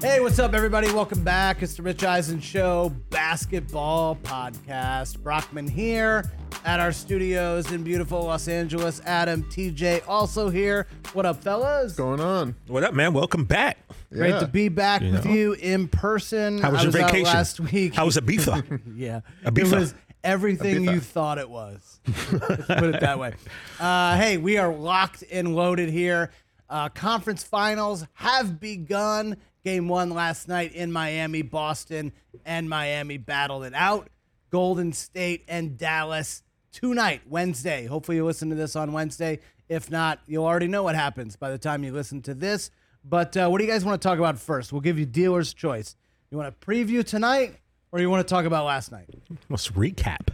Hey, what's up, everybody? Welcome back. It's the Rich Eisen Show basketball podcast. Brockman here at our studios in beautiful Los Angeles. Adam, TJ, also here. What up, fellas? What's going on? What up, man? Welcome back. Great Yeah. to be back You with know? you in person. How was I your was out vacation? last week. How was Ibiza? yeah, Ibiza. it was everything Ibiza. you thought it was. Let's put it that way. Uh, hey, we are locked and loaded here. Uh, conference finals have begun. Game one last night in Miami, Boston and Miami battled it out. Golden State and Dallas tonight, Wednesday. Hopefully, you listen to this on Wednesday. If not, you'll already know what happens by the time you listen to this. But uh, what do you guys want to talk about first? We'll give you dealer's choice. You want to preview tonight, or you want to talk about last night? Let's recap.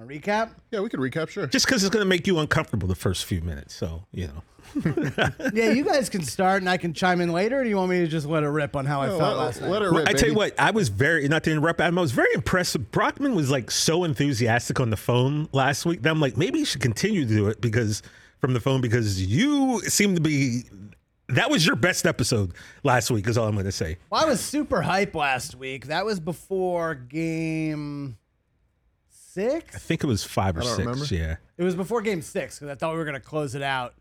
A recap? Yeah, we could recap, sure. Just because it's going to make you uncomfortable the first few minutes. So, you know. Yeah, you guys can start, and I can chime in later. Or do you want me to just let it rip on how I No, felt let, last night? let it Well, rip, I tell you what, I was very, not to interrupt, Adam, I was very impressed. Brockman was like so enthusiastic on the phone last week that I'm like, maybe you should continue to do it because from the phone because you seem to be. That was your best episode last week, is all I'm going to say. Well, I was super hype last week. That was before game six. I think it was five or six. remember. Yeah. It was before game six because I thought we were going to close it out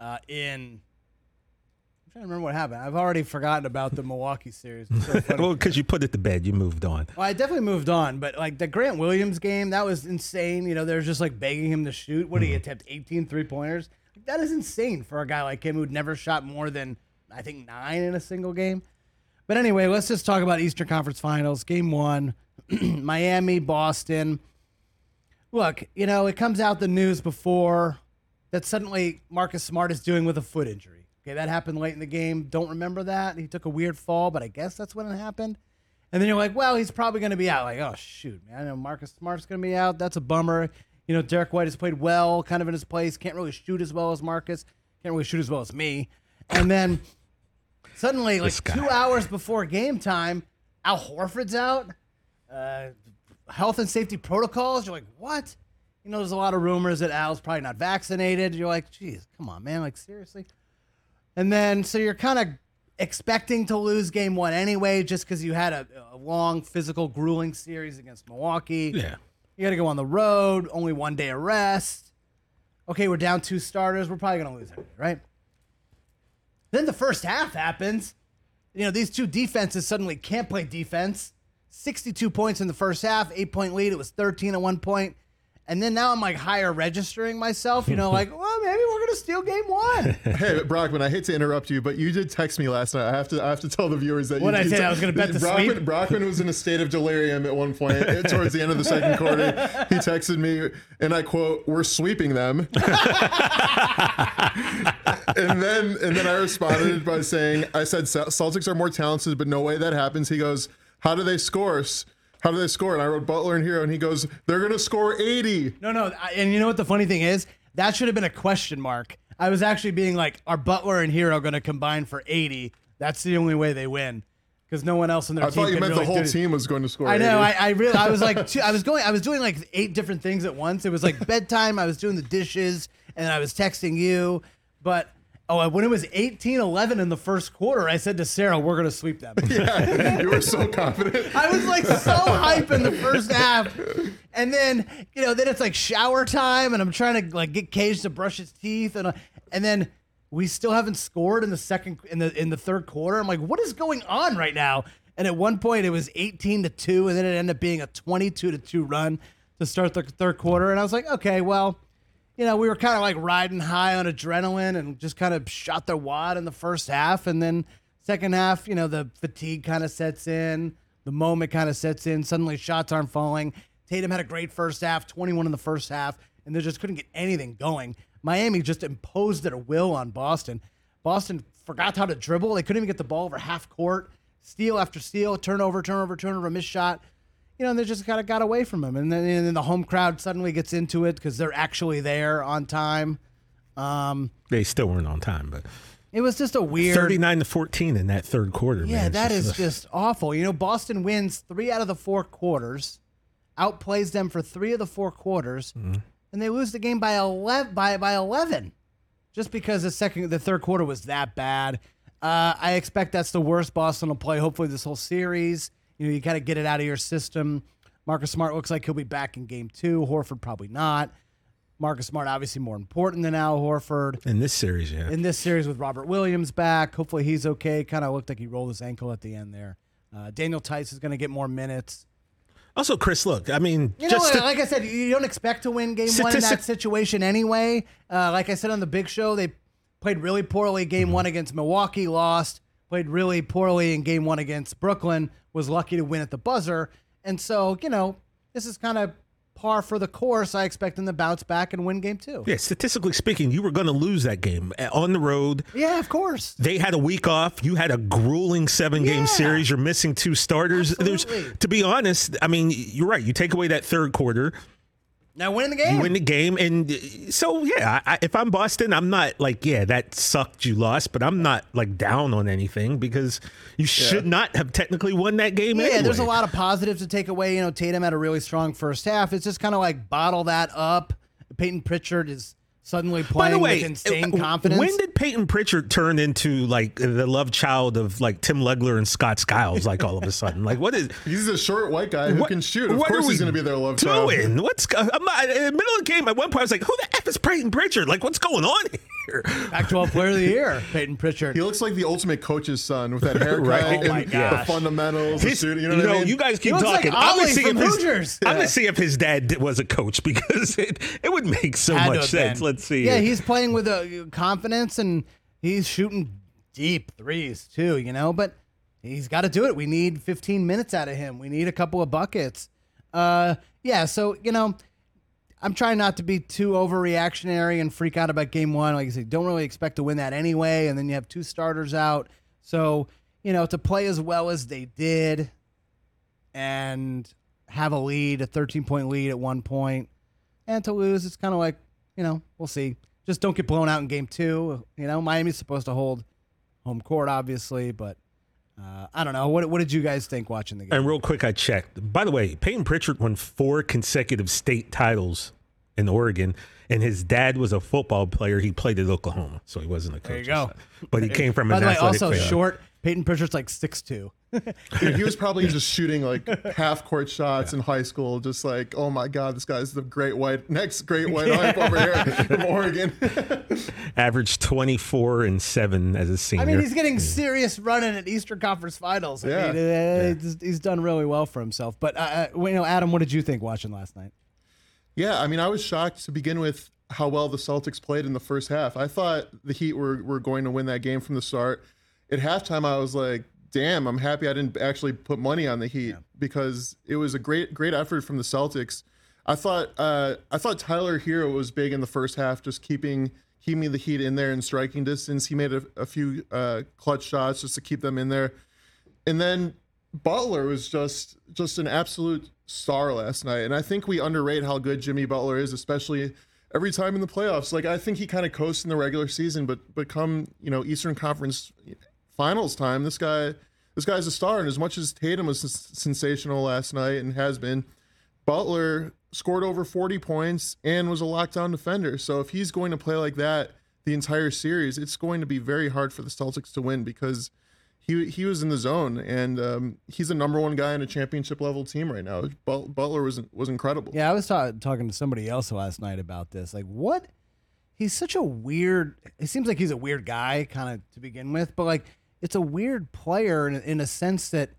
uh, in. I'm trying to remember what happened. I've already forgotten about the Milwaukee series. It's so funny. Well, because you put it to bed, you moved on. Well, I definitely moved on, but like the Grant Williams game, that was insane. You know, they're just like begging him to shoot. What did he attempt? 18 three pointers? That is insane for a guy like him who'd never shot more than, I think, nine in a single game. But anyway, let's just talk about Eastern Conference Finals. Game one, Miami, Boston. Look, you know, it comes out the news before that suddenly Marcus Smart is doing with a foot injury. Okay, that happened late in the game. Don't remember that. He took a weird fall, but I guess that's when it happened. And then you're like, well, he's probably going to be out. Like, oh, shoot, man. I know Marcus Smart's going to be out. That's a bummer. You know, Derrick White has played well, kind of in his place. Can't really shoot as well as Marcus. Can't really shoot as well as me. And then suddenly, like two hours before game time, Al Horford's out. Uh, health and safety protocols. You're like, what? You know, there's a lot of rumors that Al's probably not vaccinated. You're like, geez, come on, man. Like, seriously? And then, so you're kind of expecting to lose game one anyway, just because you had a, a long, physical, grueling series against Milwaukee. Yeah. You got to go on the road, only one day of rest. Okay, we're down two starters. We're probably going to lose anyway, right? Then the first half happens. You know, these two defenses suddenly can't play defense. 62 points in the first half, eight point lead. It was 13 at one point. And then now I'm like higher registering myself, you know, like, well, maybe we're going to steal game one. Hey, Brockman, I hate to interrupt you, but you did text me last night. I have to, I have to tell the viewers that. What'd you, I say? I was gonna bet the Brockman, sleep? Brockman was in a state of delirium at one point towards the end of the second quarter. He texted me, and I quote, "We're sweeping them." and then, and then I responded by saying, "I said Celtics are more talented, but no way that happens." He goes, "How do they score?" How do they score? And I wrote Butler and Herro, and he goes, "They're gonna score 80." No, no. I- And you know what the funny thing is? That should have been a question mark. I was actually being like, are Butler and Herro going to combine for 80? That's the only way they win. Because no one else in their I team I thought you meant the whole team was going to score. I know. 80. I, I really, I was like, two, I was going, I was doing like eight different things at once. It was like bedtime. I was doing the dishes and I was texting you. But oh, when it was 18 11 in the first quarter, I said to Sarah, we're going to sweep them. Yeah, you were so confident. I was like so hype in the first half. And then, you know, then it's like shower time and I'm trying to like get Cage to brush his teeth and uh, and then we still haven't scored in the second in the in the third quarter. I'm like, what is going on right now? And at one point it was 18 to 2 and then it ended up being a 22 to 2 run to start the third quarter and I was like, okay, well, you know, we were kind of like riding high on adrenaline and just kind of shot the wad in the first half and then second half, you know, the fatigue kind of sets in, the moment kind of sets in, suddenly shots aren't falling. Tatum had a great first half, 21 in the first half, and they just couldn't get anything going. Miami just imposed their will on Boston. Boston forgot how to dribble. They couldn't even get the ball over half court. Steal after steal, turnover, turnover, turnover, missed shot. You know, and they just kind of got away from him. And then, and then the home crowd suddenly gets into it because they're actually there on time. Um, They still weren't on time, but it was just a weird. 39 to 14 in that third quarter. Yeah, man. that It's is just awful. You know, Boston wins three out of the four quarters, outplays them for three of the four quarters, Mm-hmm. and they lose the game by eleven. By by eleven, just because the second, the third quarter was that bad. Uh, I expect that's the worst Boston will play. Hopefully, this whole series. You know, you kind of get it out of your system. Marcus Smart looks like he'll be back in game two. Horford probably not. Marcus Smart obviously more important than Al Horford in this series, yeah. in this series with Robert Williams back. Hopefully he's okay. Kind of looked like he rolled his ankle at the end there. Uh, Daniel Theis is going to get more minutes. Also, Chris, look, I mean, You know, to- like I said, you don't expect to win game one in that situation anyway. Uh, like I said on the big show, they played really poorly game one against Milwaukee, lost. Played really poorly in game one against Brooklyn, was lucky to win at the buzzer. And so, you know, this is kind of par for the course. I expect them to bounce back and win game two. yeah, statistically speaking, you were going to lose that game Uh, on the road. Yeah, of course. They had a week off. You had a grueling seven game Yeah. series. You're missing two starters. There's, to be honest, I mean, you're right. You take away that third quarter, Now win the game. you win the game. And uh, so, yeah, I, if I'm Boston, I'm not like, yeah, that sucked. You lost, but I'm not like down on anything because you should not have technically won that game Yeah, anyway. there's a lot of positives to take away. You know, Tatum had a really strong first half. It's just kind of like bottle that up. Peyton Pritchard is suddenly By the way, with insane uh, confidence. when did Peyton Pritchard turn into like the love child of like Tim Legler and Scott Skiles? Like all of a sudden, like what is? He's a short white guy who what- can shoot. Of course, he's going to be their love child. doing? What's I'm not, in the middle of the game? At one point, I was like, "Who the f is Peyton Pritchard? Like, what's going on here?" Pac-12 Player of the Year, Peyton Pritchard. He looks like the ultimate coach's son with that haircut Right. Oh my and the gosh. fundamentals. the His- shooting, you you know know, what I mean? you guys keep looks like talking. I'm gonna Ollie see if his, Hoosiers. I'm gonna see if his dad was a coach because it, it would make so Had much have sense. been. Let's see. Yeah, here. he's playing with a confidence and he's shooting deep threes too. You know, but he's got to do it. We need 15 minutes out of him. We need a couple of buckets. Uh, yeah. So you know, I'm trying not to be too overreactionary and freak out about game one. Like I said, don't really expect to win that anyway. And then you have two starters out. So, you know, to play as well as they did and have a lead, a 13 point lead at one point, and to lose, it's kind of like, you know, we'll see. Just don't get blown out in game two. You know, Miami's supposed to hold home court, obviously, but uh, I don't know. What, what did you guys think watching the game? And real quick, I checked. By the way, Peyton Pritchard won four consecutive state titles in Oregon, and his dad was a football player. He played at Oklahoma, so he wasn't a coach. There you go. But he came from By an the way, athletic also family. short. Peyton Pritchard's like six two. He was probably just shooting like half court shots in high school, just like, oh my god, this guy's the great white next great white hype over here from Oregon. Averaged 24 and 7 as a senior. I mean, he's getting serious running at Eastern Conference Finals. I Yeah. mean, uh, he's, he's done really well for himself. But uh, uh, you know, Adam, what did you think watching last night? yeah, I mean, I was shocked to begin with how well the Celtics played in the first half. I thought the Heat were were going to win that game from the start. At halftime, I was like, damn, I'm happy I didn't actually put money on the Heat because it was a great great effort from the Celtics. I thought uh, I thought Tyler Herro was big in the first half, just keeping keeping the Heat in there in striking distance. He made a, a few uh, clutch shots just to keep them in there, and then Butler was just just an absolute star last night. And I think we underrate how good Jimmy Butler is, especially every time in the playoffs. Like I think he kind of coasts in the regular season, but but come you know Eastern Conference Finals time, this guy this guy's a star. And as much as Tatum was sensational last night and has been, Butler scored over 40 points and was a lockdown defender. So if he's going to play like that the entire series, it's going to be very hard for the Celtics to win because he he was in the zone and um, he's a number one guy in a championship level team right now. But- Butler was was incredible. Yeah, I was ta- talking to somebody else last night about this. Like, what he's such a weird. It seems like he's a weird guy, kind of to begin with, but like it's a weird player in, in a sense that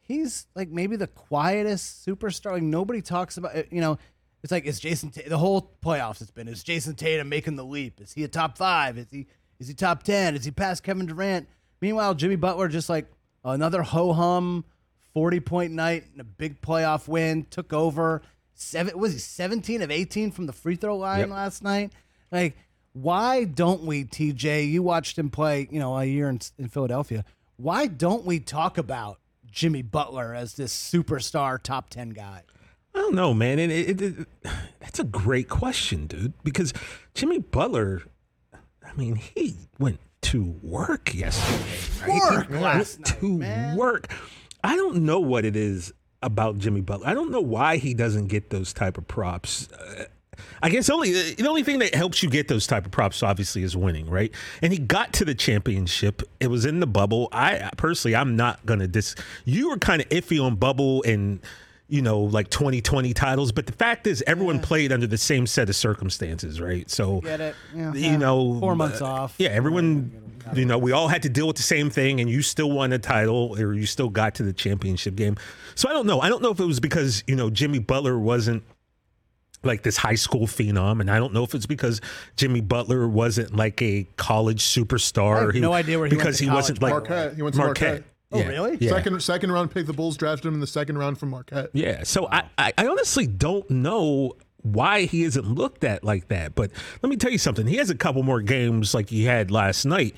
he's like maybe the quietest superstar. Like nobody talks about it. You know, it's like is Jayson Ta- the whole playoffs? It's been is Jayson Tatum making the leap? Is he a top five? Is he is he top ten? Is he past Kevin Durant? Meanwhile, Jimmy Butler just like another ho hum, forty point night and a big playoff win. Took over. Seven was he seventeen of eighteen from the free throw line Yep. last night? Like, why don't we, TJ? You watched him play, you know, a year in, in Philadelphia. Why don't we talk about Jimmy Butler as this superstar top 10 guy? I don't know, man. And it, it, it, that's a great question, dude. Because Jimmy Butler, I mean, he went to work yesterday. Right? Work last night, to man. work. I don't know what it is about Jimmy Butler. I don't know why he doesn't get those type of props. Uh, I guess only the only thing that helps you get those type of props obviously is winning, right? And he got to the championship. It was in the bubble. I personally, I'm not gonna dis. You were kind of iffy on bubble and you know like 2020 titles, but the fact is everyone played under the same set of circumstances, right? So Get it? Yeah. you know, Four months uh, off. Yeah, everyone. You know, we all had to deal with the same thing, and you still won a title, or you still got to the championship game. So I don't know. I don't know if it was because you know Jimmy Butler wasn't like this high school phenom, and I don't know if it's because Jimmy Butler wasn't like a college superstar. I have He- no idea where he went because to he wasn't like Marquette. He went to Marquette. Oh, Yeah, really? Yeah. Second second round pick. The Bulls drafted him in the second round from Marquette. Yeah. So I, I, I honestly don't know why he isn't looked at like that. But let me tell you something. He has a couple more games like he had last night.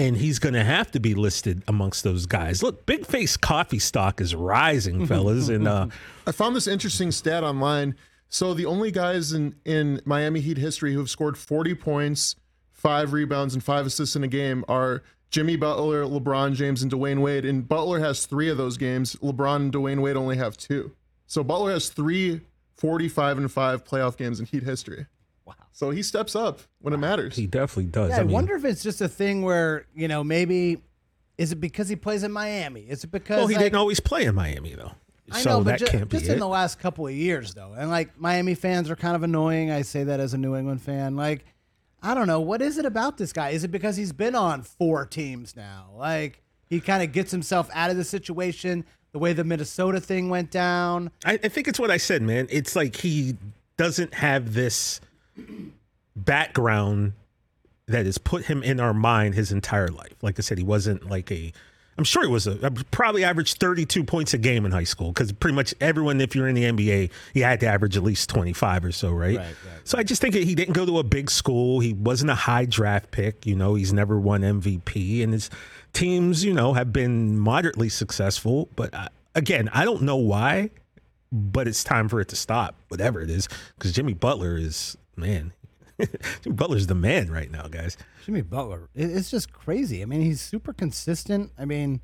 And he's going to have to be listed amongst those guys. Look, Big Face Coffee stock is rising, fellas. and uh, I found this interesting stat online. So the only guys in, in Miami Heat history who have scored 40 points, five rebounds, and five assists in a game are Jimmy Butler, LeBron James, and Dwyane Wade. And Butler has three of those games. LeBron and Dwyane Wade only have two. So Butler has three 45 and five playoff games in Heat history. Wow. So he steps up when it matters. he definitely does. Yeah, I, mean, wonder if it's just a thing where, you know, maybe is it because he plays in Miami? Is it because well, he like, didn't always play in Miami, though. I so know, but that ju- can't be just it. in the last couple of years, though, and like Miami fans are kind of annoying. I say that as a New England fan. Like, I don't know what is it about this guy. Is it because he's been on four teams now? Like, he kind of gets himself out of the situation. The way the Minnesota thing went down. I, I think it's what I said, man. It's like he doesn't have this background that has put him in our mind his entire life. Like I said, he wasn't like a. I'm sure he was a probably averaged 32 points a game in high school because pretty much everyone, if you're in the NBA, you had to average at least 25 or so, right? Right, right, So I just think he didn't go to a big school. He wasn't a high draft pick. You know, he's never won MVP, and his teams, you know, have been moderately successful. But uh, again, I don't know why but it's time for it to stop, whatever it is, because Jimmy Butler is man. Jimmy Butler's the man right now, guys, Jimmy Butler. It's just crazy. I mean, he's super consistent. I mean,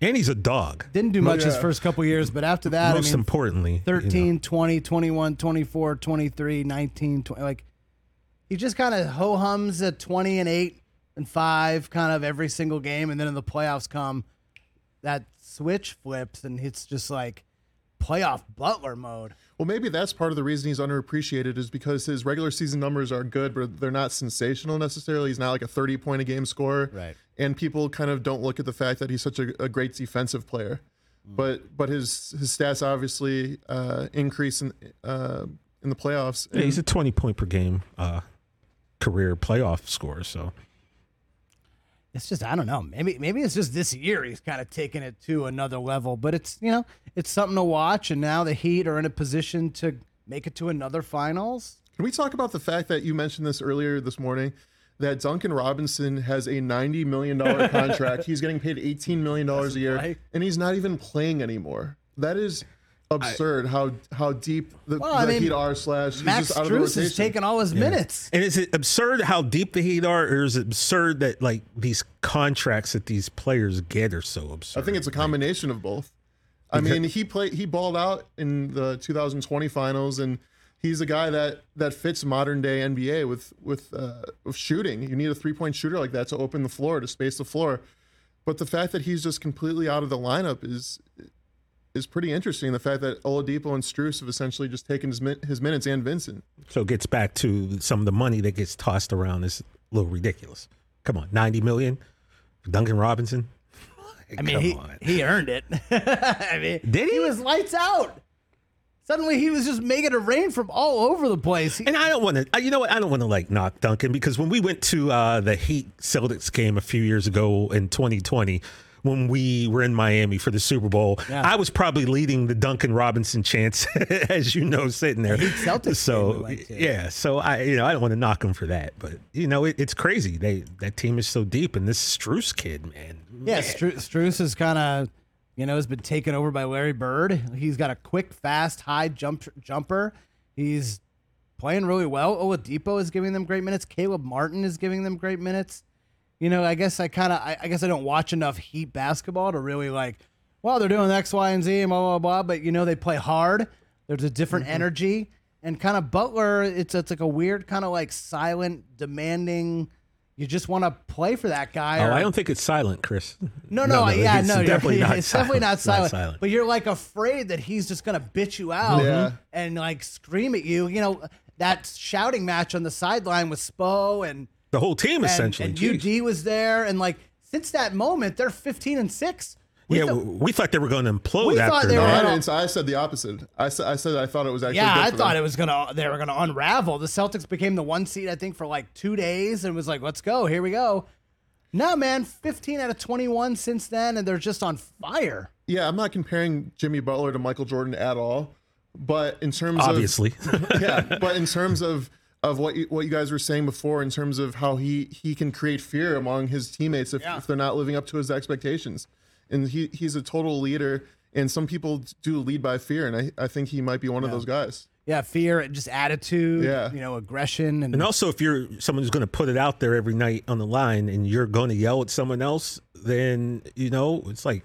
and he's a dog. didn't do much his first couple years, but after that, Most I mean, importantly, you know. 13, 20, 21, 24, 23, 19, 20. Like, he just kind of ho hums at 20 and 8 and 5 kind of every single game. And then in the playoffs come, that switch flips, and it's just like playoff Butler mode. Well, maybe that's part of the reason he's underappreciated is because his regular season numbers are good, but they're not sensational necessarily. He's not like a 30 point a game scorer. Right. And people kind of don't look at the fact that he's such a, a great defensive player. But but his his stats obviously uh, increase in uh, in the playoffs. Yeah, he's a twenty point per game uh, career playoff scorer. So It's just I don't know. Maybe maybe it's just this year he's kind of taken it to another level. But it's you know it's something to watch. And now the Heat are in a position to make it to another finals. Can we talk about the fact that you mentioned this earlier this morning? That Duncan Robinson has a $90 million contract. he's getting paid $18 million a year, play. and he's not even playing anymore. That is absurd how how deep the, Well, I the mean, Heat are slash he's Max just out of Strus is taking all his minutes. And is it absurd how deep the Heat are, or is it absurd that like these contracts that these players get are so absurd? I think it's a combination of both. I mean, he played he balled out in the 2020 finals, and he's a guy that that fits modern day NBA with with uh, with shooting. You need a three point shooter like that to open the floor to space the floor. But the fact that he's just completely out of the lineup is is pretty interesting. The fact that Oladipo and Strus have essentially just taken his, min- his minutes and Vincent. So it gets back to some of the money that gets tossed around is a little ridiculous. Come on, ninety million, Duncan Robinson. I mean, he, he earned it. I mean, Did he? was lights out. Suddenly, he was just making it rain from all over the place. He- And I don't want to, you know what? I don't want to like knock Duncan because when we went to uh, the Heat Celtics game a few years ago in 2020, when we were in Miami for the Super Bowl, Yeah. I was probably leading the Duncan Robinson chance, as you know, sitting there. Celtics so yeah, so I, you know, I don't want to knock him for that, but you know, it, it's crazy. They that team is so deep, and this Strus kid, man, yeah, Stru- Strus is kind of, you know, has been taken over by Larry Bird. He's got a quick, fast, high jump jumper. He's playing really well. Oladipo is giving them great minutes. Caleb Martin is giving them great minutes. You know, I guess I kind of, I, I guess I don't watch enough Heat basketball to really like, well, they're doing X, Y, and Z, and blah blah blah. But you know, they play hard. There's a different mm-hmm. energy, and kind of Butler. It's it's like a weird kind of like silent, demanding. You just want to play for that guy. Oh, or- I don't think it's silent, Chris. no, no, yeah, it's no, definitely not. It's definitely not silent. silent, silent. But you're like afraid that he's just gonna bitch you out Yeah. and like scream at you. You know that shouting match on the sideline with Spo and the whole team and, essentially. and Jeez. UD was there, and like since that moment, they're 15 and six. We yeah, thought- we, we thought they were going to implode We thought after they No, were that. I, gonna- didn't, I said the opposite. I said I said I thought it was actually. yeah, good I for thought them. it was gonna they were gonna unravel. The Celtics became the one seed, I think, for like two days, and was like, let's go, here we go. No, man, 15 out of 21 since then, and they're just on fire. Yeah, I'm not comparing Jimmy Butler to Michael Jordan at all. But in terms Obviously, of yeah, but in terms of of what you, what you guys were saying before, in terms of how he he can create fear among his teammates if, Yeah. if they're not living up to his expectations, and he he's a total leader. And some people do lead by fear, and I, I think he might be one of those guys. Yeah, fear, and just attitude, Yeah. you know, aggression, and, and also if you're someone who's going to put it out there every night on the line, and you're going to yell at someone else, then you know it's like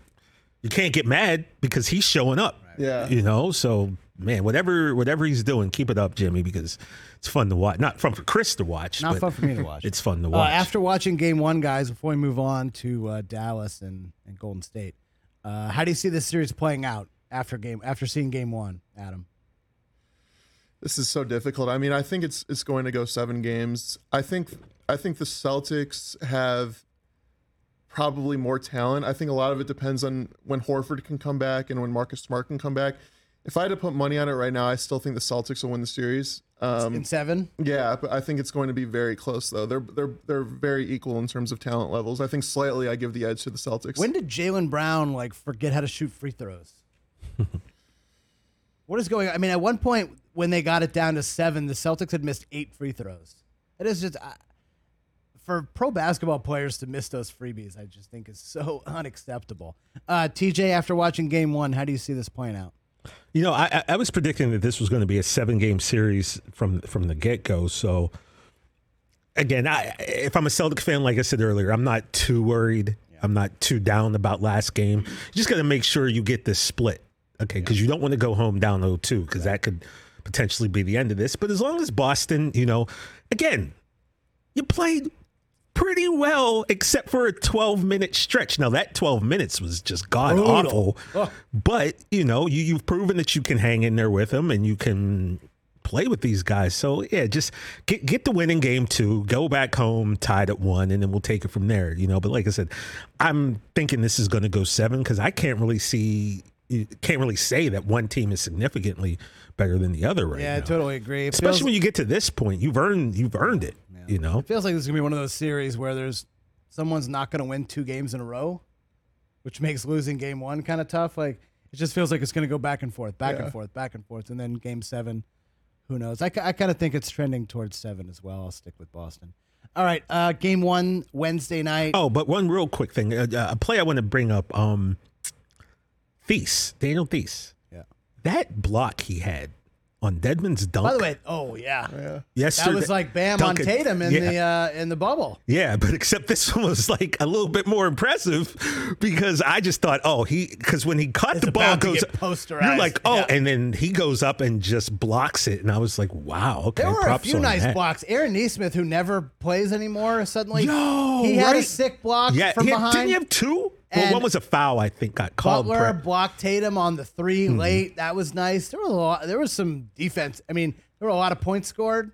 you can't get mad because he's showing up. Yeah. you know. So man, whatever whatever he's doing, keep it up, Jimmy, because it's fun to watch. Not fun for Chris to watch. not but fun for me to watch. It's fun to Uh, watch. after watching game one, guys, before we move on to uh, Dallas and, and Golden State, uh, how do you see this series playing out after game after seeing game one, Adam? This is so difficult. I mean, I think it's it's going to go seven games. I think I think the Celtics have probably more talent. I think a lot of it depends on when Horford can come back and when Marcus Smart can come back. If I had to put money on it right now, I still think the Celtics will win the series. Um, In seven, yeah, but I think it's going to be very close though. They're they're they're very equal in terms of talent levels. I think slightly I give the edge to the Celtics. when did Jaylen Brown like forget how to shoot free throws? what is going? on? I mean, at one point when they got it down to seven, the Celtics had missed eight free throws. It is just. I for pro basketball players to miss those freebies, I just think is so unacceptable. Uh, TJ, after watching game one, how do you see this playing out? You know, I, I- was predicting that this was going to be a seven game series from from the get go. So again, I, if I'm a Celtic fan, like I said earlier, I'm not too worried. I'm not too down about last game. You just got to make sure you get this split, okay? Because you don't want to go home down 0-2 because that could potentially be the end of this. But as long as Boston, you know, again, you played pretty well except for a 12 minute stretch. Now that 12 minutes was just god awful. But, you know, you you've proven that you can hang in there with them and you can play with these guys. So, yeah, just get get the win in game 2, go back home tied at 1 and then we'll take it from there, you know. But like I said, I'm thinking this is going to go 7 cuz I can't really see you can't really say that one team is significantly better than the other right now. Yeah, I totally agree. It Especially feels, when you get to this point, you've earned you've earned it. You know, it feels like this is gonna be one of those series where there's someone's not gonna win two games in a row, which makes losing game one kind of tough. Like it just feels like it's gonna go back and forth, back Yeah. and forth, back and forth, and then game seven, who knows? I, I kind of think it's trending towards seven as well. I'll stick with Boston. All right, uh, game one Wednesday night. Oh, but one real quick thing, uh, uh, a play I want to bring up. Um, Theis, Daniel Theis, Yeah. that block he had on Dedmon's dunk. By the way, oh yeah, yesterday, that was like Bam dunk on Tatum in yeah. the uh, in the bubble. Yeah, but except this one was like a little bit more impressive because I just thought, oh, he because when he caught It's the ball goes, get posterized. you're like, oh, Yeah. and then he goes up and just blocks it, and I was like, wow, okay, There were a few nice that. blocks. Aaron Nesmith, who never plays anymore, suddenly Yo, he had a sick block Yeah, from had- behind. didn't he have two? Well, And one was a foul, I think, got called. Butler prep. Mm-hmm. blocked Tatum on the 3 late. That was nice. There was a lot. There was some defense. I mean, there were a lot of points scored.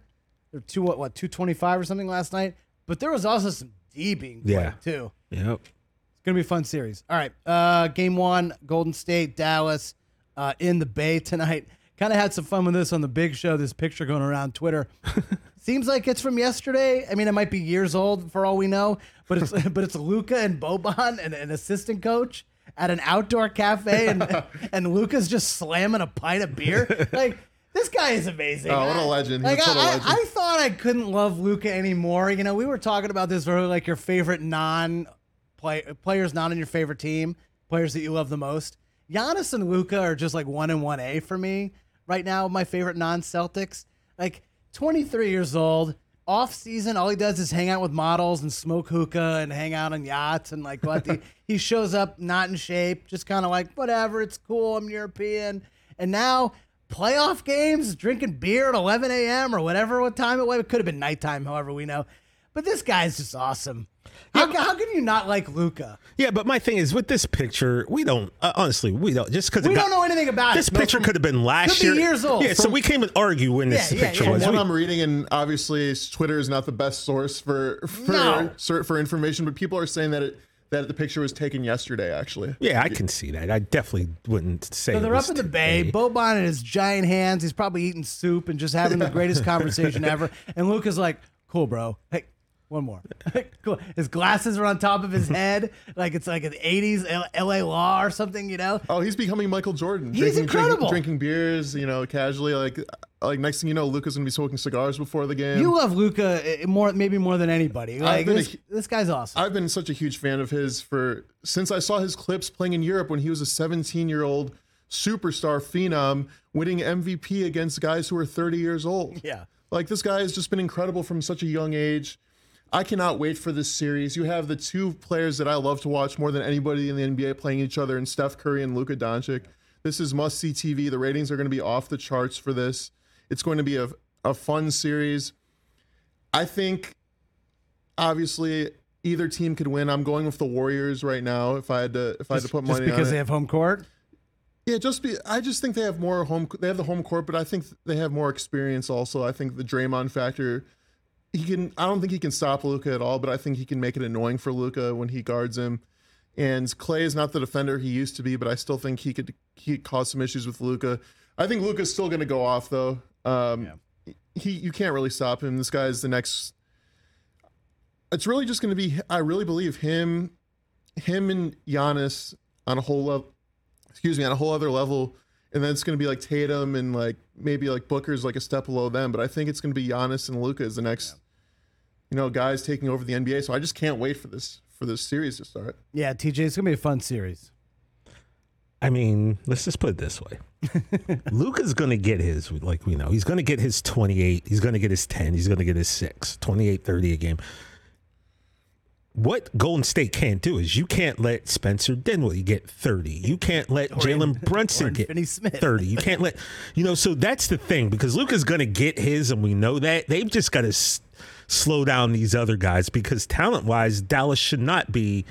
There were two what what two twenty five or something last night. But there was also some D being played Yeah. too. Yep. It's gonna be a fun series. All right, uh, game one, Golden State, Dallas, uh, in the Bay tonight. Kind of had some fun with this on the Big Show. This picture going around Twitter. Seems like it's from yesterday. I mean, it might be years old for all we know, but it's but it's Luka and Boban and an assistant coach at an outdoor cafe, and and Luka's just slamming a pint of beer. Like this guy is amazing. Oh, what a legend. Like He's a I, total I- I thought I couldn't love Luka anymore. You know, we were talking about this for like your favorite non play players not on your favorite team, players that you love the most. Giannis and Luka are just like one and one A for me right now. My favorite non Celtics. Like 23 years old, off season, all he does is hang out with models and smoke hookah and hang out on yachts and like what the, he shows up not in shape, just kind of like whatever, it's cool, I'm European. And now playoff games, drinking beer at 11 a.m. or whatever what time it was. It could have been nighttime, however we know. But this guy's just awesome. How, how can you not like Luka? Yeah, but my thing is with this picture, we don't uh, honestly we don't just because We don't know anything about this it. This picture could have been last Could be year. years old. Yeah, so we came and argue when this Yeah, yeah, picture yeah. was. From We- what I'm reading, and obviously Twitter is not the best source for for No. for, for information, but people are saying that it that the picture was taken yesterday. Actually, yeah, I can see that. I definitely wouldn't say. So they're was up in the bay. today. Boban and his giant hands. He's probably eating soup and just having the greatest conversation ever. And Luka's like, "Cool, bro. Hey, one more. cool." His glasses are on top of his head, like it's like an '80s L- L.A. Law or something. You know? oh, he's becoming Michael Jordan. He's drinking, incredible. Drinking, drinking beers, you know, casually. Like like next thing you know, Luka's gonna be smoking cigars before the game. You love Luka eh, more, maybe more than anybody. Like been a this, this guy's awesome. I've been such a huge fan of his for since I saw his clips playing in Europe when he was a 17 year old superstar phenom winning MVP against guys who are 30 years old. Yeah. Like this guy has just been incredible from such a young age. I cannot wait for this series. You have the two players that I love to watch more than anybody in the NBA playing each other and Steph Curry and Luka Doncic. This is must see TV. The ratings are going to be off the charts for this. It's going to be a, a fun series. I think obviously either team could win. I'm going with the Warriors right now. If I had to, if I had to put money just because they have home court. yeah, just be. I just think they have more home. They have the home court, but I think they have more experience. Also, I think the Draymond factor. He can. I don't think he can stop Luka at all, but I think he can make it annoying for Luka when he guards him. And Clay is not the defender he used to be, but I still think he could he could cause some issues with Luka. I think Luka's still going to go off though. Um, He you can't really stop him. This guy's the next. It's really just going to be. I really believe him, him and Giannis on a whole level. Excuse me, on a whole other level. And then it's going to be like Tatum and like maybe like Booker's like a step below them. But I think it's going to be Giannis and Luka as the next, you know, guys taking over the NBA. So I just can't wait for this for this series to start. Yeah, TJ, it's gonna be a fun series. I mean, let's just put it this way. Luka's going to get his, like we know. He's going to get his 28. He's going to get his 10. He's going to get his 6. 28, 30 a game. What Golden State can't do is you can't let Spencer Dinwiddie get 30. You can't let Jalen Brunson get Finney-Smith. 30. You can't let, you know, so that's the thing because Luka's going to get his and we know that. They've just got to s- slow down these other guys because talent wise, Dallas should not be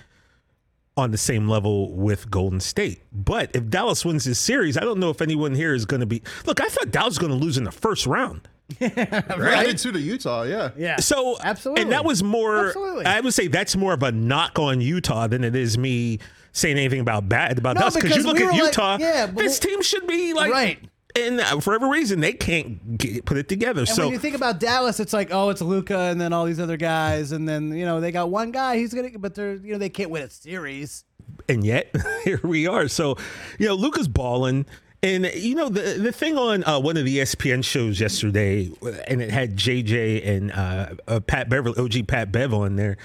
on the same level with Golden State. But if Dallas wins this series, I don't know if anyone here is going to be. Look, I thought Dallas was going to lose in the first round. I did too to the Utah. Yeah. Yeah. So absolutely. and that was more. Absolutely. I would say that's more of a knock on Utah than it is me saying anything about bad about No, us because you look we at were like, Utah. yeah, this team should be like Right. and uh, for every reason they can't get, put it together. And so when you think about Dallas, it's like, oh, it's Luka, and then all these other guys, and then you know they got one guy. He's gonna, but they're you know they can't win a series. and yet here we are. So, you know, Luka's balling. And you know the the thing on uh, one of the ESPN shows yesterday, and it had JJ and uh, uh, Pat Beverley, OG Pat Bev on there.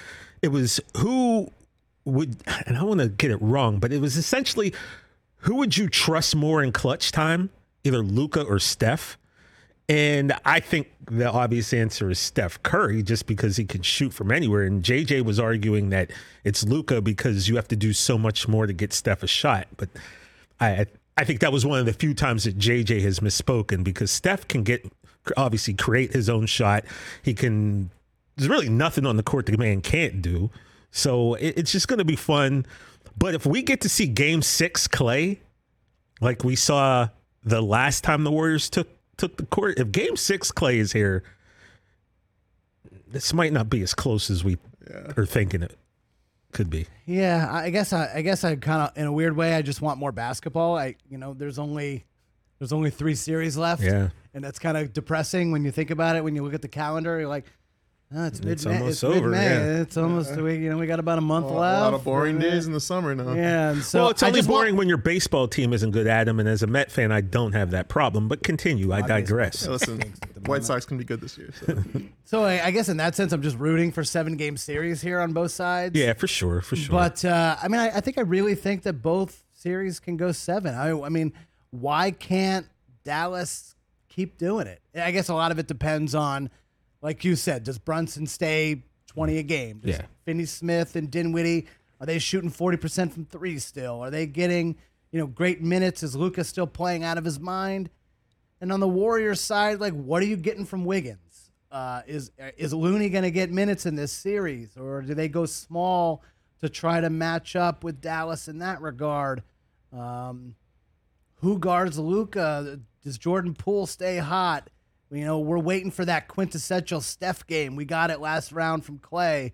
It was who would, and I want to get it wrong, but it was essentially who would you trust more in clutch time, either Luka or Steph? And I think the obvious answer is Steph Curry, just because he can shoot from anywhere. And JJ was arguing that it's Luka because you have to do so much more to get Steph a shot. But I I think that was one of the few times that JJ has misspoken because Steph can get obviously create his own shot. He can. There's really nothing on the court the man can't do. So it, it's just going to be fun. But if we get to see Game Six Clay, like we saw the last time the Warriors took took the court, if Game Six Clay is here, this might not be as close as we are thinking it could be. Yeah, I guess I, I guess I kind of in a weird way I just want more basketball. I you know there's only there's only three series left. Yeah. and that's kind of depressing when you think about it. When you look at the calendar, you're like, oh, it's mid May. almost It's over, mid-May. yeah. It's almost we you know we got about a month A left. A lot of boring Yeah. days in the summer now. Yeah, and so well, it's I only just want- boring when your baseball team isn't good, Adam. And as a Met fan, I don't have that problem. But continue. I digress. Hey, listen, White Sox can be good this year. So. So I, I guess in that sense, I'm just rooting for seven game series here on both sides. Yeah, for sure, for sure. But uh, I mean, I, I think I really think that both series can go seven. I, I mean, why can't Dallas keep doing it? I guess a lot of it depends on, like you said, does Brunson stay 20 a game? Does Yeah. Finney Smith and Dinwiddie, are they shooting 40% from three still? Are they getting, you know, great minutes? Is Luka still playing out of his mind? And on the Warriors side, like, what are you getting from Wiggins? Uh, is is Looney going to get minutes in this series, or do they go small to try to match up with Dallas in that regard? Um, who guards Luka? Does Jordan Poole stay hot? You know, we're waiting for that quintessential Steph game. We got it last round from Clay.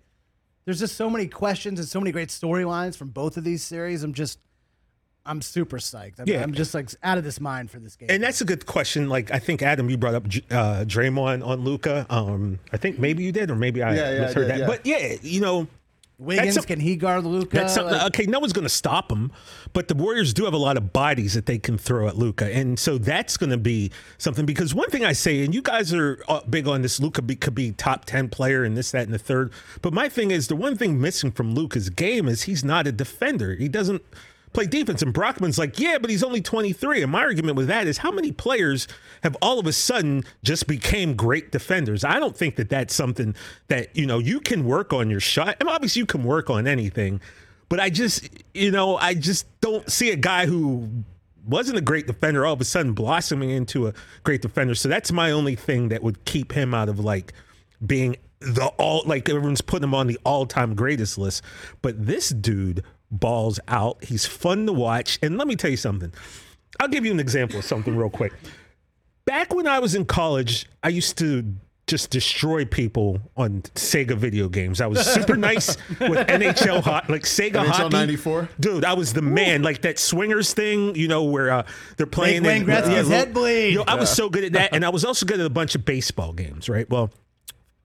There's just so many questions and so many great storylines from both of these series. I'm just, I'm super psyched. I'm, Yeah. I'm just like out of this mind for this game. And that's a good question. Like I think Adam, you brought up uh, Draymond on Luka. Um, I think maybe you did, or maybe I Yeah, yeah, I misheard did, that. yeah. But yeah, you know, Wiggins, a- can he guard Luka? that's something. okay, no one's going to stop him, but the Warriors do have a lot of bodies that they can throw at Luka, and so that's going to be something. Because one thing I say, and you guys are uh, big on this, Luka be, could be top ten player and this, that, and the third. But my thing is, the one thing missing from Luka's game is he's not a defender. He doesn't play defense. And Brockman's like, yeah, but he's only 23. And my argument with that is how many players have all of a sudden just became great defenders? I don't think that that's something that, you know, you can work on your shot. And obviously you can work on anything. But I just, you know, I just don't see a guy who wasn't a great defender all of a sudden blossoming into a great defender. So that's my only thing that would keep him out of like being the all like everyone's putting him on the all-time greatest list. But this dude balls out. He's fun to watch. And let me tell you something. I'll give you an example of something real quick. Back when I was in college, I used to just destroy people on Sega video games. I was super nice with NHL hot like Sega NHL hockey. 94? Dude, I was the man. Like that swingers thing, you know, where uh, they're playing. Wayne in- Gretzky's head bleed. Yo, I was so good at that, and I was also good at a bunch of baseball games, right? Well,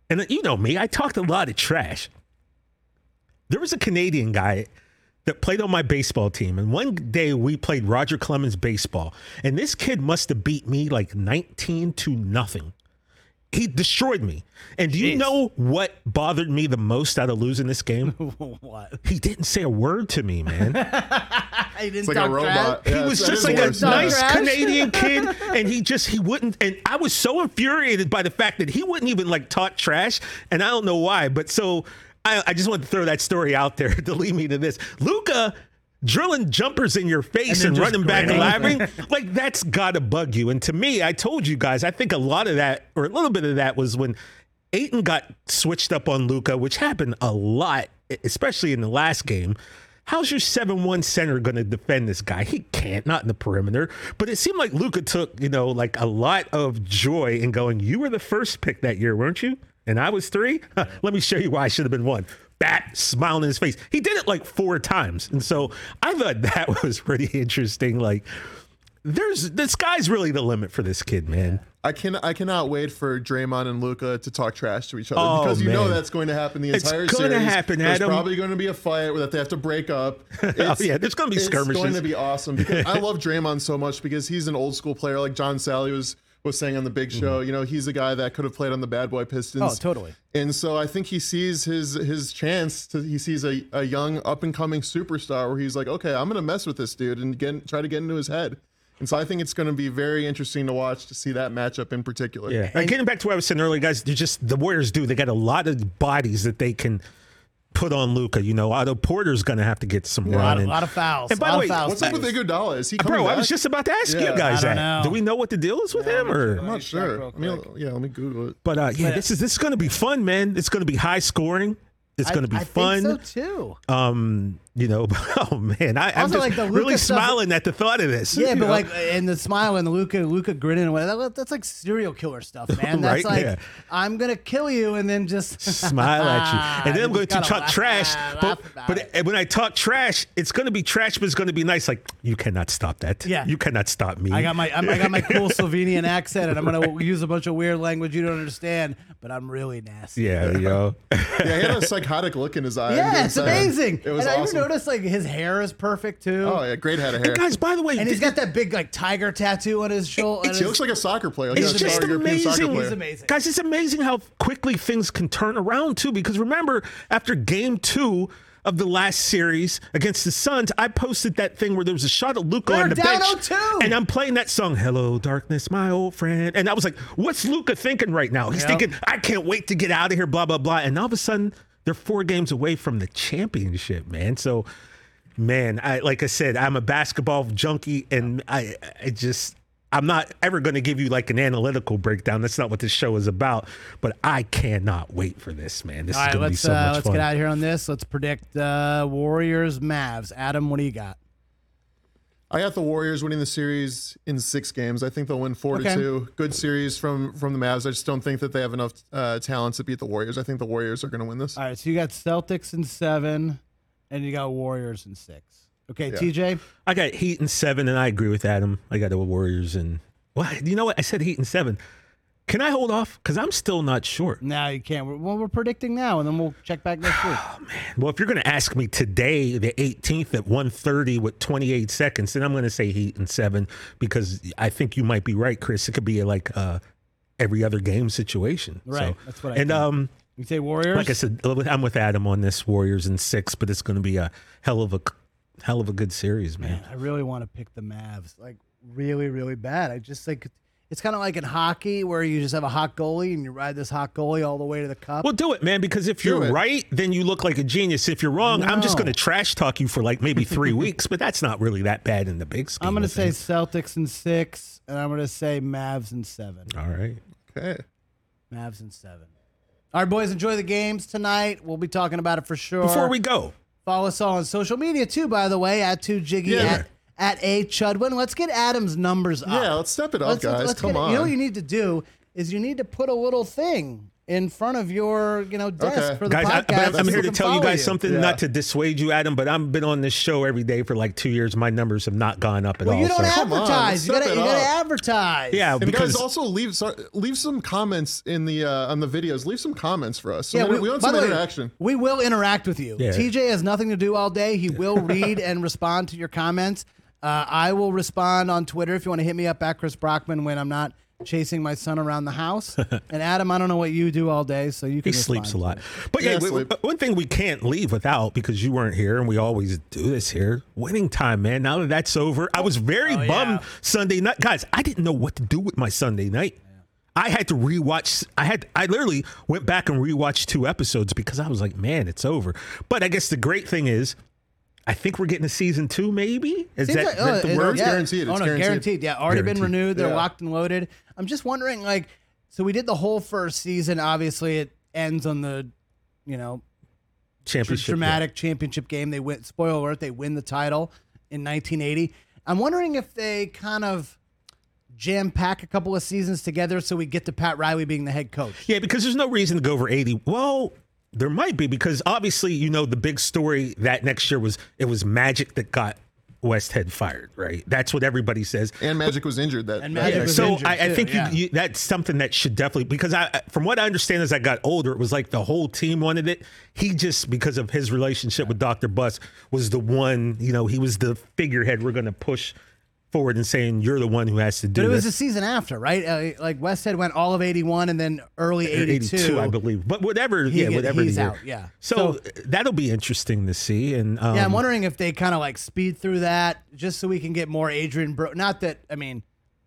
and you know me, I talked a lot of trash. There was a Canadian guy that played on my baseball team, and one day we played Roger Clemens baseball, and this kid must have beat me like nineteen to nothing. He destroyed me. And do you know what bothered me the most out of losing this game? what? He didn't say a word to me, man. He didn't It's like a robot. trash? He Yeah, was just is like a worse, nice yeah. Canadian kid, and he just he wouldn't. And I was so infuriated by the fact that he wouldn't even like talk trash, and I don't know why. But so I, I just want to throw that story out there to lead me to this. Luka drilling jumpers in your face then and, running back laughing like that's gotta bug you. And to me, I told you guys, I think a lot of that, or a little bit of that, was when Ayton got switched up on Luka, which happened a lot, especially in the last game. How's your 7 1 center going to defend this guy? He can't, not in the perimeter. But it seemed like Luka took, you know, like a lot of joy in going, You were the first pick that year, weren't you? And I was three? Huh, let me show you why I should have been one. Bat smiling in his face. He did it like four times. And so I thought that was pretty interesting. Like, there's the sky's really the limit for this kid, man. I can I cannot wait for Draymond and Luka to talk trash to each other Oh, because you know that's going to happen the entire It's entire gonna happen, There's Adam. probably going to be a fight where that they have to break up. Oh, it's, yeah, there's gonna be skirmishes. It's going to be awesome because I love Draymond so much because he's an old school player like John Salley was was saying on the Big Show. Mm-hmm. You know, he's a guy that could have played on the Bad Boy Pistons. Oh, totally. And so I think he sees his his chance to he sees a, a young up and coming superstar where he's like, okay, I'm gonna mess with this dude and get try to get into his head. And so I think it's going to be very interesting to watch to see that matchup in particular. Yeah. And getting back to what I was saying earlier, guys, they're just the Warriors do. They got a lot of bodies that they can put on Luka. You know, Otto Porter's going to have to get some A lot, run. of, lot of fouls. And by the way, fouls. What's up with Iguodala? Is he coming Bro, I was just about to ask Yeah, you guys don't that. know. Do we know what the deal is with him, or? I'm not sure. I mean, yeah, let me Google it. But uh, yeah, this is this is going to be fun, man. It's going to be high scoring. It's going to be I fun. think so too. Um, You know, oh man, I, I'm just like, the really stuff- smiling at the thought of this. Yeah, but know? like, and the smile and the Luka, Luka grinning, and whatever, that- that's like serial killer stuff, man. That's Right? like, Yeah. I'm gonna kill you, and then just smile at you, and then I'm going to talk gotta trash. laugh But, but it. when I talk trash, it's going to be trash, but it's going to be nice. Like you cannot stop that. Yeah. you cannot stop me. I got my I'm, I got my cool Slovenian accent, and I'm gonna use a bunch of weird language you don't understand, but I'm really nasty. yeah, you know. Yeah, he had a psychotic look in his eye. Yeah, it's amazing. It was and I awesome. Even noticed like his hair is perfect too. Oh yeah, great head of hair. Guys, by the way, And he's got that big like tiger tattoo on his shoulder. He looks like a soccer player. Like It's a just amazing. player. He's amazing. Guys, it's amazing how quickly things can turn around too. Because remember, after game two of the last series against the Suns, I posted that thing where there was a shot of Luka on the bench, 0-2. and I'm playing that song, "Hello Darkness, My Old Friend," and I was like, "What's Luka thinking right now?" He's Yep. thinking, "I can't wait to get out of here." Blah blah blah, and all of a sudden, they're four games away from the championship, man. So. Man, I like I said, I'm a basketball junkie, and I, I just, I'm not ever going to give you like an analytical breakdown. That's not what this show is about. But I cannot wait for this, man. This All is right, going to be let's so uh, much let's fun. get out of here on this. Let's predict uh, Warriors Mavs. Adam, what do you got? I got the Warriors winning the series in six games. I think they'll win four Okay. to two. Good series from from the Mavs. I just don't think that they have enough uh, talent to beat the Warriors. I think the Warriors are going to win this. All right, so you got Celtics in seven, and you got Warriors in six. Okay, Yeah. TJ. I got Heat and seven, and I agree with Adam. I got the Warriors and well, you know what? I said Heat and seven. Can I hold off? Because I'm still not sure. Now you can't. We're, well, we're predicting now, and then we'll check back next week. Oh, man. Well, if you're going to ask me today, the 18th at 1:30 with 28 seconds, then I'm going to say Heat and seven because I think you might be right, Chris. It could be like uh, every other game situation. Right, So, that's what I and think. um, You say Warriors. like I said, I'm with Adam on this Warriors in six, but it's going to be a hell of a hell of a good series, man. Man, I really want to pick the Mavs, like really, really bad. I just like it's kind of like in hockey where you just have a hot goalie and you ride this hot goalie all the way to the cup. Well, do it, man, because if Do you're it. right, then you look like a genius. If you're wrong, I'm just going to trash talk you for like maybe three weeks, but that's not really that bad in the big scheme. I'm going to say things. Celtics in six, and I'm going to say Mavs in seven. all right. Okay. Mavs in seven. All right, boys, enjoy the games tonight. We'll be talking about it for sure. Before we go, follow us all on social media too, by the way, at two jiggy Yeah. at at a chudwin. Let's get Adam's numbers up. Yeah, let's step it up, Let's- let's- guys. let's Come get it- on. You know what you need to do is you need to put a little thing in front of your you know desk Okay. for the guys, I, podcast. but I'm, I'm here to tell you follow guys something, Yeah. not to dissuade you, Adam, but I've been on this show every day for like two years. My numbers have not gone up at Well, all. you don't so- Come on, advertise. you gotta you gotta advertise. yeah, And because guys, also leave so, leave some comments in the uh, on the videos. Leave some comments for us. So Yeah, we, we want some the way, interaction. we will interact with you. Yeah. TJ has nothing to do all day. He will read and respond to your comments. Uh, I will respond on Twitter if you want to hit me up at Chris Brockman when I'm not chasing my son around the house. and Adam, I don't know what you do all day, so you can. he sleeps a respond. lot. But yeah, Yeah, we- one thing we can't leave without because you weren't here, and we always do this here. Winning time, man. Now that that's over, I was very Oh, bummed yeah. Sunday night, guys. I didn't know what to do with my Sunday night. I had to rewatch. I had. I literally went back and rewatched two episodes because I was like, man, it's over. But I guess the great thing is. I think we're getting a season two, maybe. Is Seems that, like- is that oh, the it- word? Yeah. guaranteed. Oh no, guaranteed. guaranteed. Yeah, already been renewed. They're Yeah. locked and loaded. I'm just wondering, like, so we did the whole first season. Obviously, it ends on the, you know, Championship. dramatic championship game. They win. Spoiler alert: they win the title in 1980. I'm wondering if they kind of jam pack a couple of seasons together so we get to Pat Riley being the head coach. Yeah, because there's no reason to go over 80. Well, there might be because obviously, you know, the big story that next year was it was Magic that got Westhead fired, right? That's what everybody says. And Magic was injured that. And Magic year. was so injured I, I too, think yeah. you, you, that's something that should definitely because I, from what I understand as I got older, it was like the whole team wanted it. He just because of his relationship with Dr. Buss was the one. You know, he was the figurehead. We're going to push forward and saying you're the one who has to do But it was this. the season after, right? Uh, like Westhead went all of 81 and then early 82. I believe. But whatever, He yeah, whatever. he's out, yeah. So, So- that'll be interesting to see. And um, Yeah, I'm wondering if they kind of like speed through that just so we can get more Adrien Bro. Not that I mean,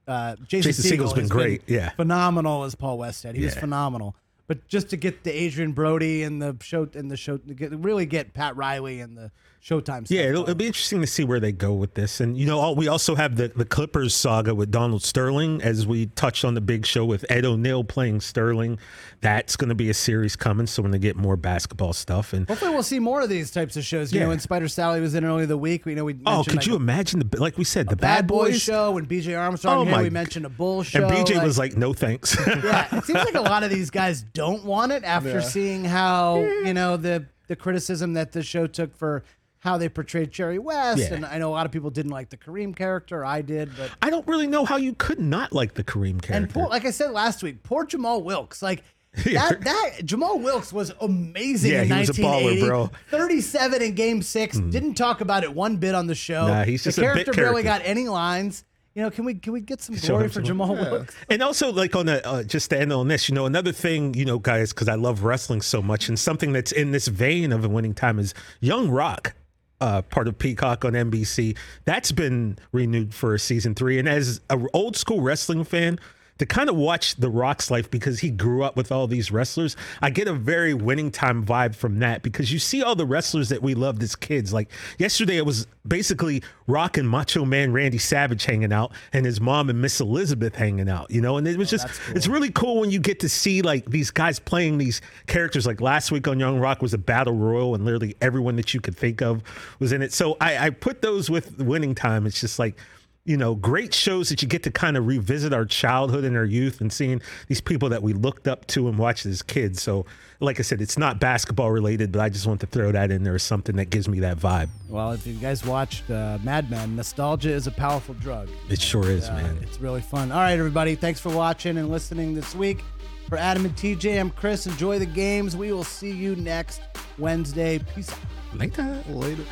uh, Jason, Jason Segel Segel's been great, yeah. phenomenal as Paul Westhead. He was phenomenal. but just to get the Adrien Brody and the show and the show to get, really get Pat Riley and the Showtime. Stuff Yeah, it'll, it'll be interesting to see where they go with this. And, you know, all, we also have the, the Clippers saga with Donald Sterling, as we touched on the big show with Ed O'Neill playing Sterling. That's going to be a series coming, so we're going to get more basketball stuff. And Hopefully, we'll see more of these types of shows. You Yeah. know, when Spider Salley was in earlier the week, we know we oh, could like, you imagine the like we said the Bad Boys Boys show when BJ Armstrong Oh here. my- We mentioned a Bull show. and BJ like- was like, "No thanks." yeah, it seems like a lot of these guys don't want it after seeing how you know the the criticism that the show took for how they portrayed Jerry West, Yeah. and I know a lot of people didn't like the Kareem character. I did, but I don't really know how you could not like the Kareem character. and poor, like I said last week, poor Jamal Wilkes, like. That, that Jamal Wilkes was amazing Yeah, in he was a baller, bro. Hmm. 37 in game six. Didn't talk about it one bit on the show. Nah, he's the just a bit character barely got any lines. You know, can we can we get some glory for some- Jamal Wilkes? And also, like on a uh, just to end on this, you know, another thing, you know, guys, because I love wrestling so much, and something that's in this vein of a winning time is Young Rock, uh, part of Peacock on NBC. That's been renewed for season three, and as an old school wrestling fan. To kind of watch The Rock's life because he grew up with all these wrestlers, I get a very winning time vibe from that because you see all the wrestlers that we loved as kids. Like yesterday, it was basically Rock and Macho Man Randy Savage hanging out, and his mom and Miss Elizabeth hanging out. You know, and it was oh, just it's really cool when you get to see like these guys playing these characters. Like last week on Young Rock was a battle royal, and literally everyone that you could think of was in it. So I, I put those with winning time. It's just like you know, great shows that you get to kind of revisit our childhood and our youth and seeing these people that we looked up to and watched as kids. So, like I said, it's not basketball related, but I just want to throw that in there as something that gives me that vibe. Well, if you guys watched uh, Mad Men, nostalgia is a powerful drug. It sure is, Uh, man. It's really fun. All right, everybody. Thanks for watching and listening this week. For Adam and TJ, I'm Chris. Enjoy the games. We will see you next Wednesday. Peace out. Later. Later.